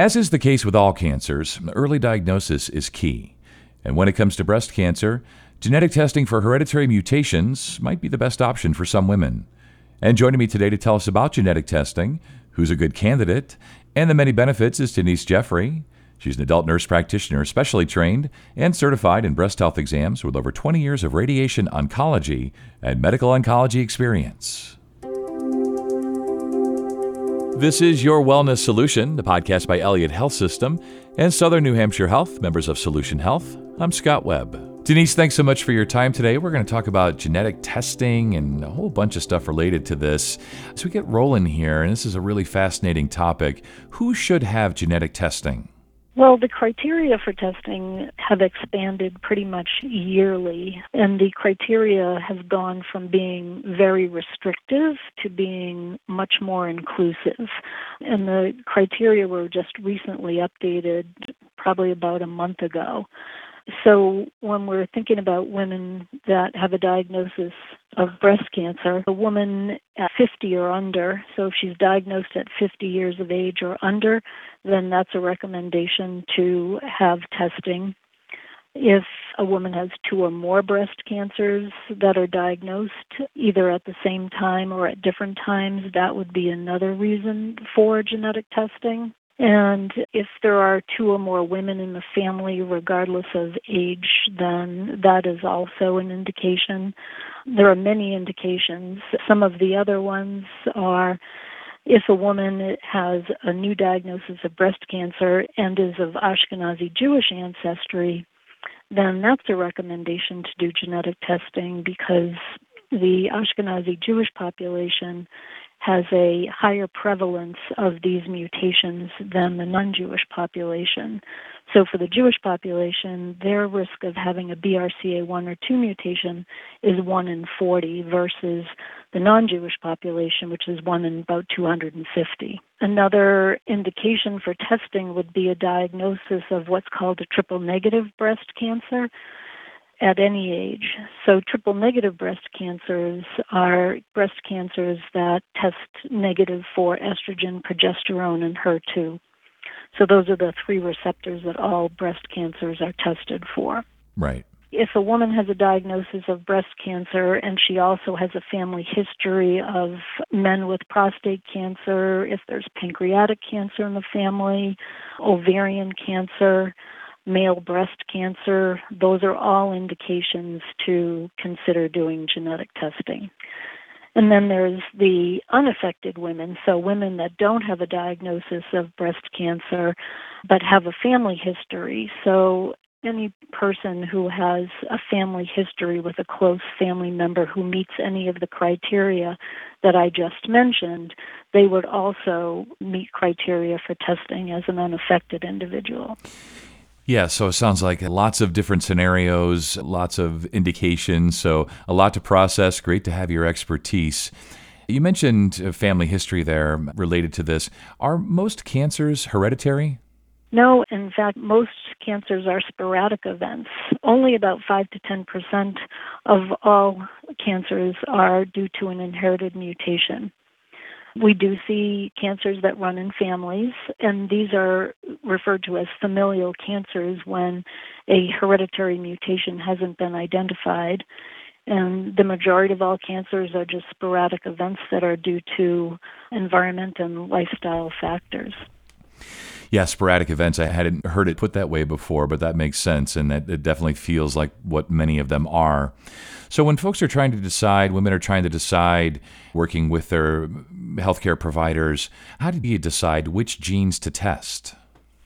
As is the case with all cancers, early diagnosis is key. And when it comes to breast cancer, genetic testing for hereditary mutations might be the best option for some women. And joining me today to tell us about genetic testing, who's a good candidate, and the many benefits is Denise Jeffery. She's an adult nurse practitioner, specially trained and certified in breast health exams with over 20 years of radiation oncology and medical oncology experience. This is Your Wellness Solution, the podcast by Elliot Health System and Southern New Hampshire Health, members of Solution Health. I'm Scott Webb. Denise, thanks so much for your time today. We're going to talk about genetic testing and a whole bunch of stuff related to this. As we get rolling here, and this is a really fascinating topic, who should have genetic testing? Well, the criteria for testing have expanded pretty much yearly, and the criteria has gone from being very restrictive to being much more inclusive. And the criteria were just recently updated, probably about a month ago. So when we're thinking about women that have a diagnosis of breast cancer, a woman at 50 or under, so if she's diagnosed at 50 years of age or under, then that's a recommendation to have testing. If a woman has two or more breast cancers that are diagnosed either at the same time or at different times, that would be another reason for genetic testing. And if there are two or more women in the family, regardless of age, then that is also an indication. There are many indications. Some of the other ones are if a woman has a new diagnosis of breast cancer and is of Ashkenazi Jewish ancestry, then that's a recommendation to do genetic testing because the Ashkenazi Jewish population has a higher prevalence of these mutations than the non Jewish population. So, for the Jewish population, their risk of having a BRCA1 or 2 mutation is 1 in 40 versus the non Jewish population, which is 1 in about 250. Another indication for testing would be a diagnosis of what's called a triple negative breast cancer at any age. So, triple negative breast cancers are breast cancers that test negative for estrogen, progesterone, and HER2. So, those are the three receptors that all breast cancers are tested for. Right. If a woman has a diagnosis of breast cancer and she also has a family history of men with prostate cancer, if there's pancreatic cancer in the family, ovarian cancer, male breast cancer, those are all indications to consider doing genetic testing. And then there's the unaffected women, so women that don't have a diagnosis of breast cancer but have a family history. So any person who has a family history with a close family member who meets any of the criteria that I just mentioned, they would also meet criteria for testing as an unaffected individual. Yeah, so it sounds like lots of different scenarios, lots of indications, so a lot to process. Great to have your expertise. You mentioned uh, family history there related to this. Are most cancers hereditary? No, in fact, most cancers are sporadic events. Only about 5 to 10 percent of all cancers are due to an inherited mutation. We do see cancers that run in families, and these are referred to as familial cancers when a hereditary mutation hasn't been identified. And the majority of all cancers are just sporadic events that are due to environment and lifestyle factors yeah, sporadic events. I hadn't heard it put that way before, but that makes sense, and that it definitely feels like what many of them are. So when folks are trying to decide, women are trying to decide, working with their healthcare providers, how do you decide which genes to test?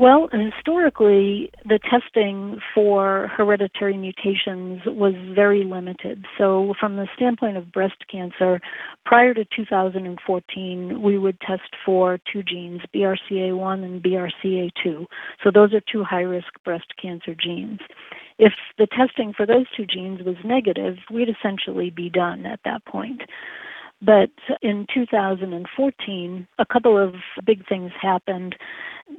Well, historically, the testing for hereditary mutations was very limited. So, from the standpoint of breast cancer, prior to 2014, we would test for two genes, BRCA1 and BRCA2. So, those are two high risk breast cancer genes. If the testing for those two genes was negative, we'd essentially be done at that point. But in 2014, a couple of big things happened.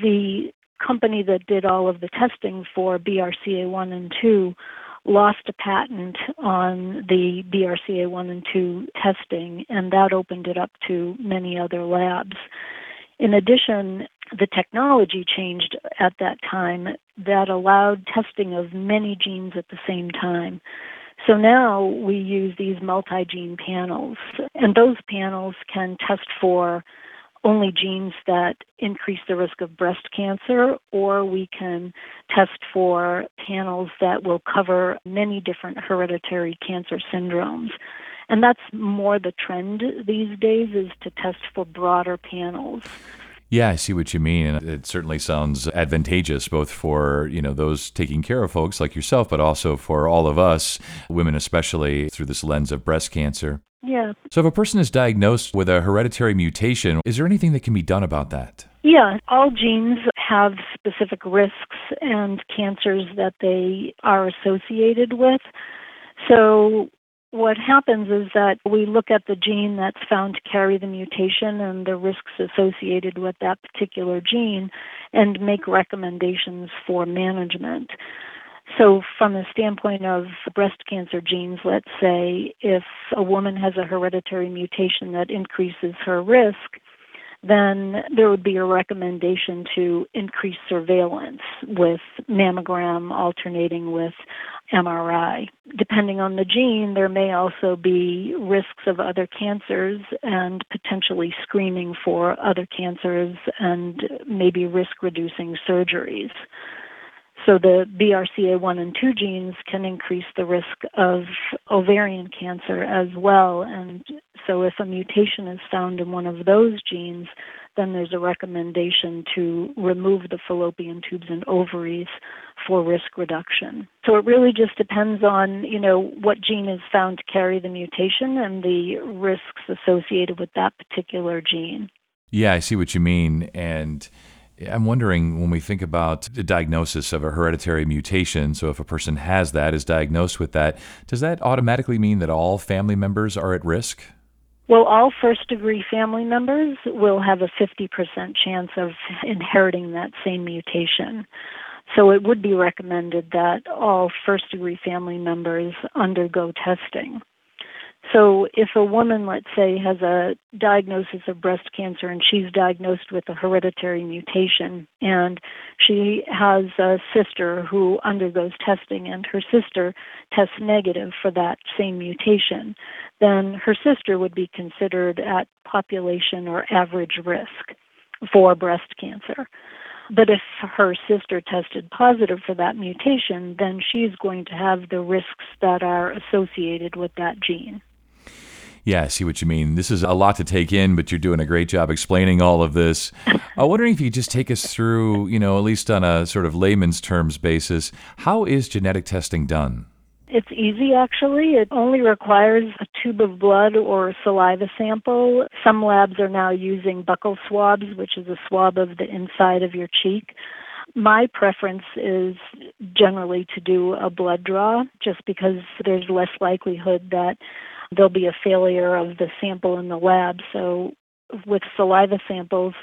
The company that did all of the testing for BRCA1 and 2 lost a patent on the BRCA1 and 2 testing, and that opened it up to many other labs. In addition, the technology changed at that time that allowed testing of many genes at the same time. So now we use these multi gene panels, and those panels can test for only genes that increase the risk of breast cancer, or we can test for panels that will cover many different hereditary cancer syndromes. And that's more the trend these days is to test for broader panels. Yeah, I see what you mean, and it certainly sounds advantageous both for you know those taking care of folks like yourself, but also for all of us, women especially, through this lens of breast cancer. Yeah. So, if a person is diagnosed with a hereditary mutation, is there anything that can be done about that? Yeah, all genes have specific risks and cancers that they are associated with. So, what happens is that we look at the gene that's found to carry the mutation and the risks associated with that particular gene and make recommendations for management. So, from the standpoint of breast cancer genes, let's say if a woman has a hereditary mutation that increases her risk, then there would be a recommendation to increase surveillance with mammogram alternating with MRI. Depending on the gene, there may also be risks of other cancers and potentially screening for other cancers and maybe risk reducing surgeries. So the BRCA1 and 2 genes can increase the risk of ovarian cancer as well. And so if a mutation is found in one of those genes, then there's a recommendation to remove the fallopian tubes and ovaries for risk reduction. So it really just depends on, you know, what gene is found to carry the mutation and the risks associated with that particular gene. Yeah, I see what you mean. And I'm wondering when we think about the diagnosis of a hereditary mutation, so if a person has that, is diagnosed with that, does that automatically mean that all family members are at risk? Well, all first degree family members will have a 50% chance of inheriting that same mutation. So it would be recommended that all first degree family members undergo testing. So, if a woman, let's say, has a diagnosis of breast cancer and she's diagnosed with a hereditary mutation, and she has a sister who undergoes testing and her sister tests negative for that same mutation, then her sister would be considered at population or average risk for breast cancer. But if her sister tested positive for that mutation, then she's going to have the risks that are associated with that gene. Yeah, I see what you mean. This is a lot to take in, but you're doing a great job explaining all of this. I'm wondering if you could just take us through, you know, at least on a sort of layman's terms basis, how is genetic testing done? It's easy actually. It only requires a tube of blood or saliva sample. Some labs are now using buccal swabs, which is a swab of the inside of your cheek. My preference is generally to do a blood draw just because there's less likelihood that there'll be a failure of the sample in the lab. So with saliva samples,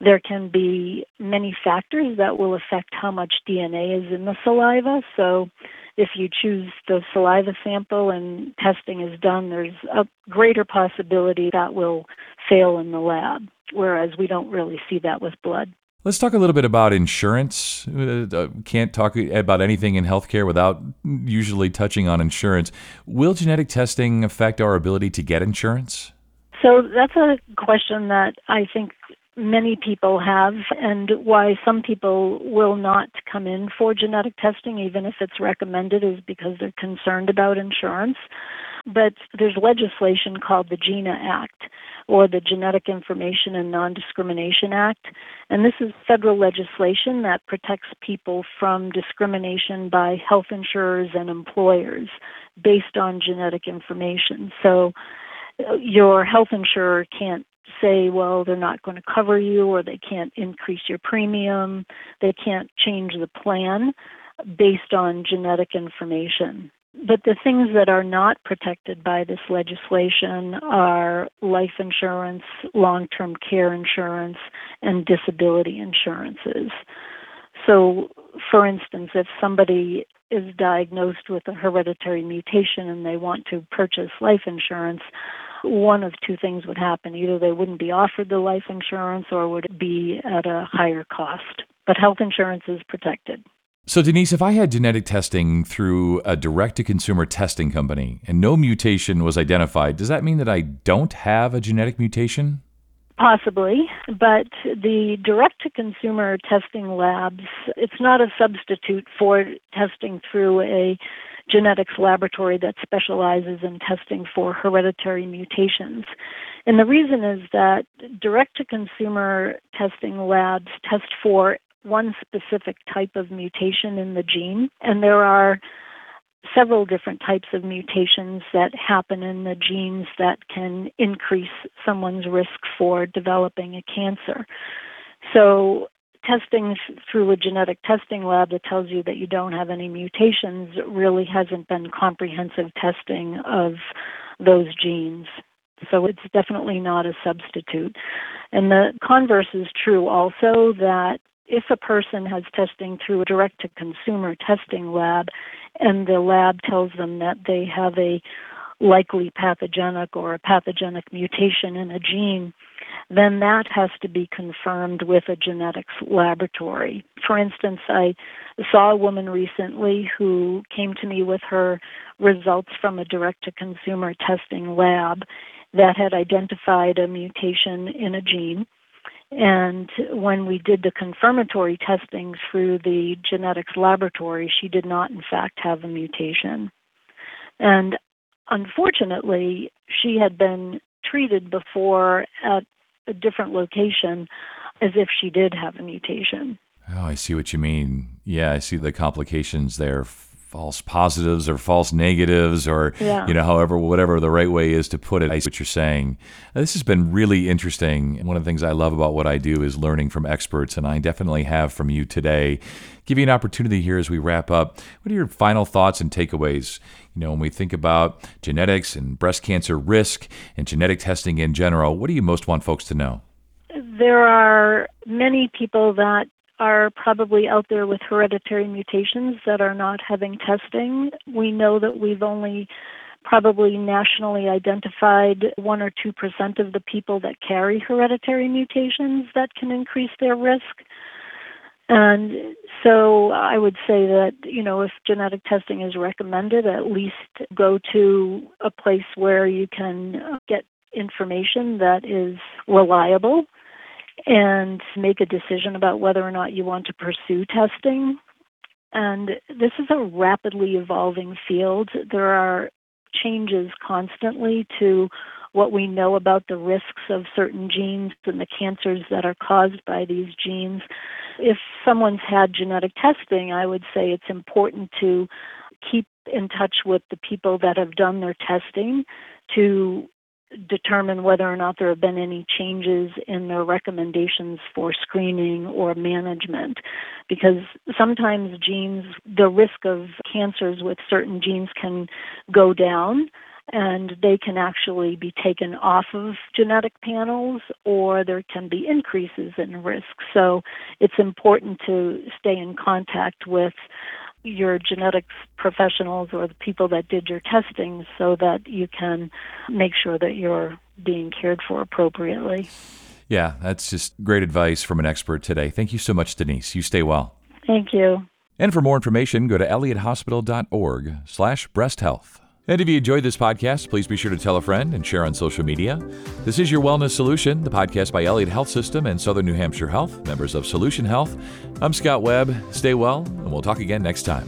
there can be many factors that will affect how much DNA is in the saliva. So if you choose the saliva sample and testing is done, there's a greater possibility that will fail in the lab, whereas we don't really see that with blood. Let's talk a little bit about insurance. Uh, uh, can't talk about anything in healthcare without usually touching on insurance. Will genetic testing affect our ability to get insurance? So that's a question that I think many people have, and why some people will not come in for genetic testing, even if it's recommended, is because they're concerned about insurance. But there's legislation called the GINA Act, or the Genetic Information and Non Discrimination Act. And this is federal legislation that protects people from discrimination by health insurers and employers based on genetic information. So uh, your health insurer can't say, well, they're not going to cover you or they can't increase your premium, they can't change the plan based on genetic information. But the things that are not protected by this legislation are life insurance, long term care insurance, and disability insurances. So, for instance, if somebody is diagnosed with a hereditary mutation and they want to purchase life insurance, one of two things would happen. Either they wouldn't be offered the life insurance or would be at a higher cost. But health insurance is protected. So, Denise, if I had genetic testing through a direct to consumer testing company and no mutation was identified, does that mean that I don't have a genetic mutation? Possibly, but the direct to consumer testing labs, it's not a substitute for testing through a genetics laboratory that specializes in testing for hereditary mutations. And the reason is that direct to consumer testing labs test for one specific type of mutation in the gene, and there are several different types of mutations that happen in the genes that can increase someone's risk for developing a cancer. So, testing through a genetic testing lab that tells you that you don't have any mutations really hasn't been comprehensive testing of those genes. So it's definitely not a substitute. And the converse is true also that if a person has testing through a direct to consumer testing lab and the lab tells them that they have a likely pathogenic or a pathogenic mutation in a gene, then that has to be confirmed with a genetics laboratory. For instance, I saw a woman recently who came to me with her results from a direct to consumer testing lab that had identified a mutation in a gene and when we did the confirmatory testing through the genetics laboratory, she did not, in fact, have a mutation. And unfortunately, she had been treated before at a different location as if she did have a mutation. Oh, I see what you mean. Yeah, I see the complications there false positives or false negatives or yeah. you know however whatever the right way is to put it. I see what you're saying. This has been really interesting. And one of the things i love about what i do is learning from experts and i definitely have from you today. Give you an opportunity here as we wrap up. What are your final thoughts and takeaways? You know when we think about genetics and breast cancer risk and genetic testing in general what do you most want folks to know? There are many people that are probably out there with hereditary mutations that are not having testing. We know that we've only probably nationally identified 1 or 2% of the people that carry hereditary mutations that can increase their risk. And so I would say that, you know, if genetic testing is recommended, at least go to a place where you can get information that is reliable and make a decision about whether or not you want to pursue testing. And this is a rapidly evolving field. There are changes constantly to what we know about the risks of certain genes and the cancers that are caused by these genes. If someone's had genetic testing, I would say it's important to keep in touch with the people that have done their testing to determine whether or not there have been any changes in their recommendations for screening or management. Because sometimes genes, the risk of cancers with certain genes can go down and they can actually be taken off of genetic panels or there can be increases in risk. So it's important to stay in contact with your genetics professionals or the people that did your testing so that you can make sure that you're being cared for appropriately. Yeah, that's just great advice from an expert today. Thank you so much, Denise. You stay well. Thank you. And for more information, go to elliothospital.org slash breast health. And if you enjoyed this podcast, please be sure to tell a friend and share on social media. This is Your Wellness Solution, the podcast by Elliot Health System and Southern New Hampshire Health, members of Solution Health. I'm Scott Webb. Stay well, and we'll talk again next time.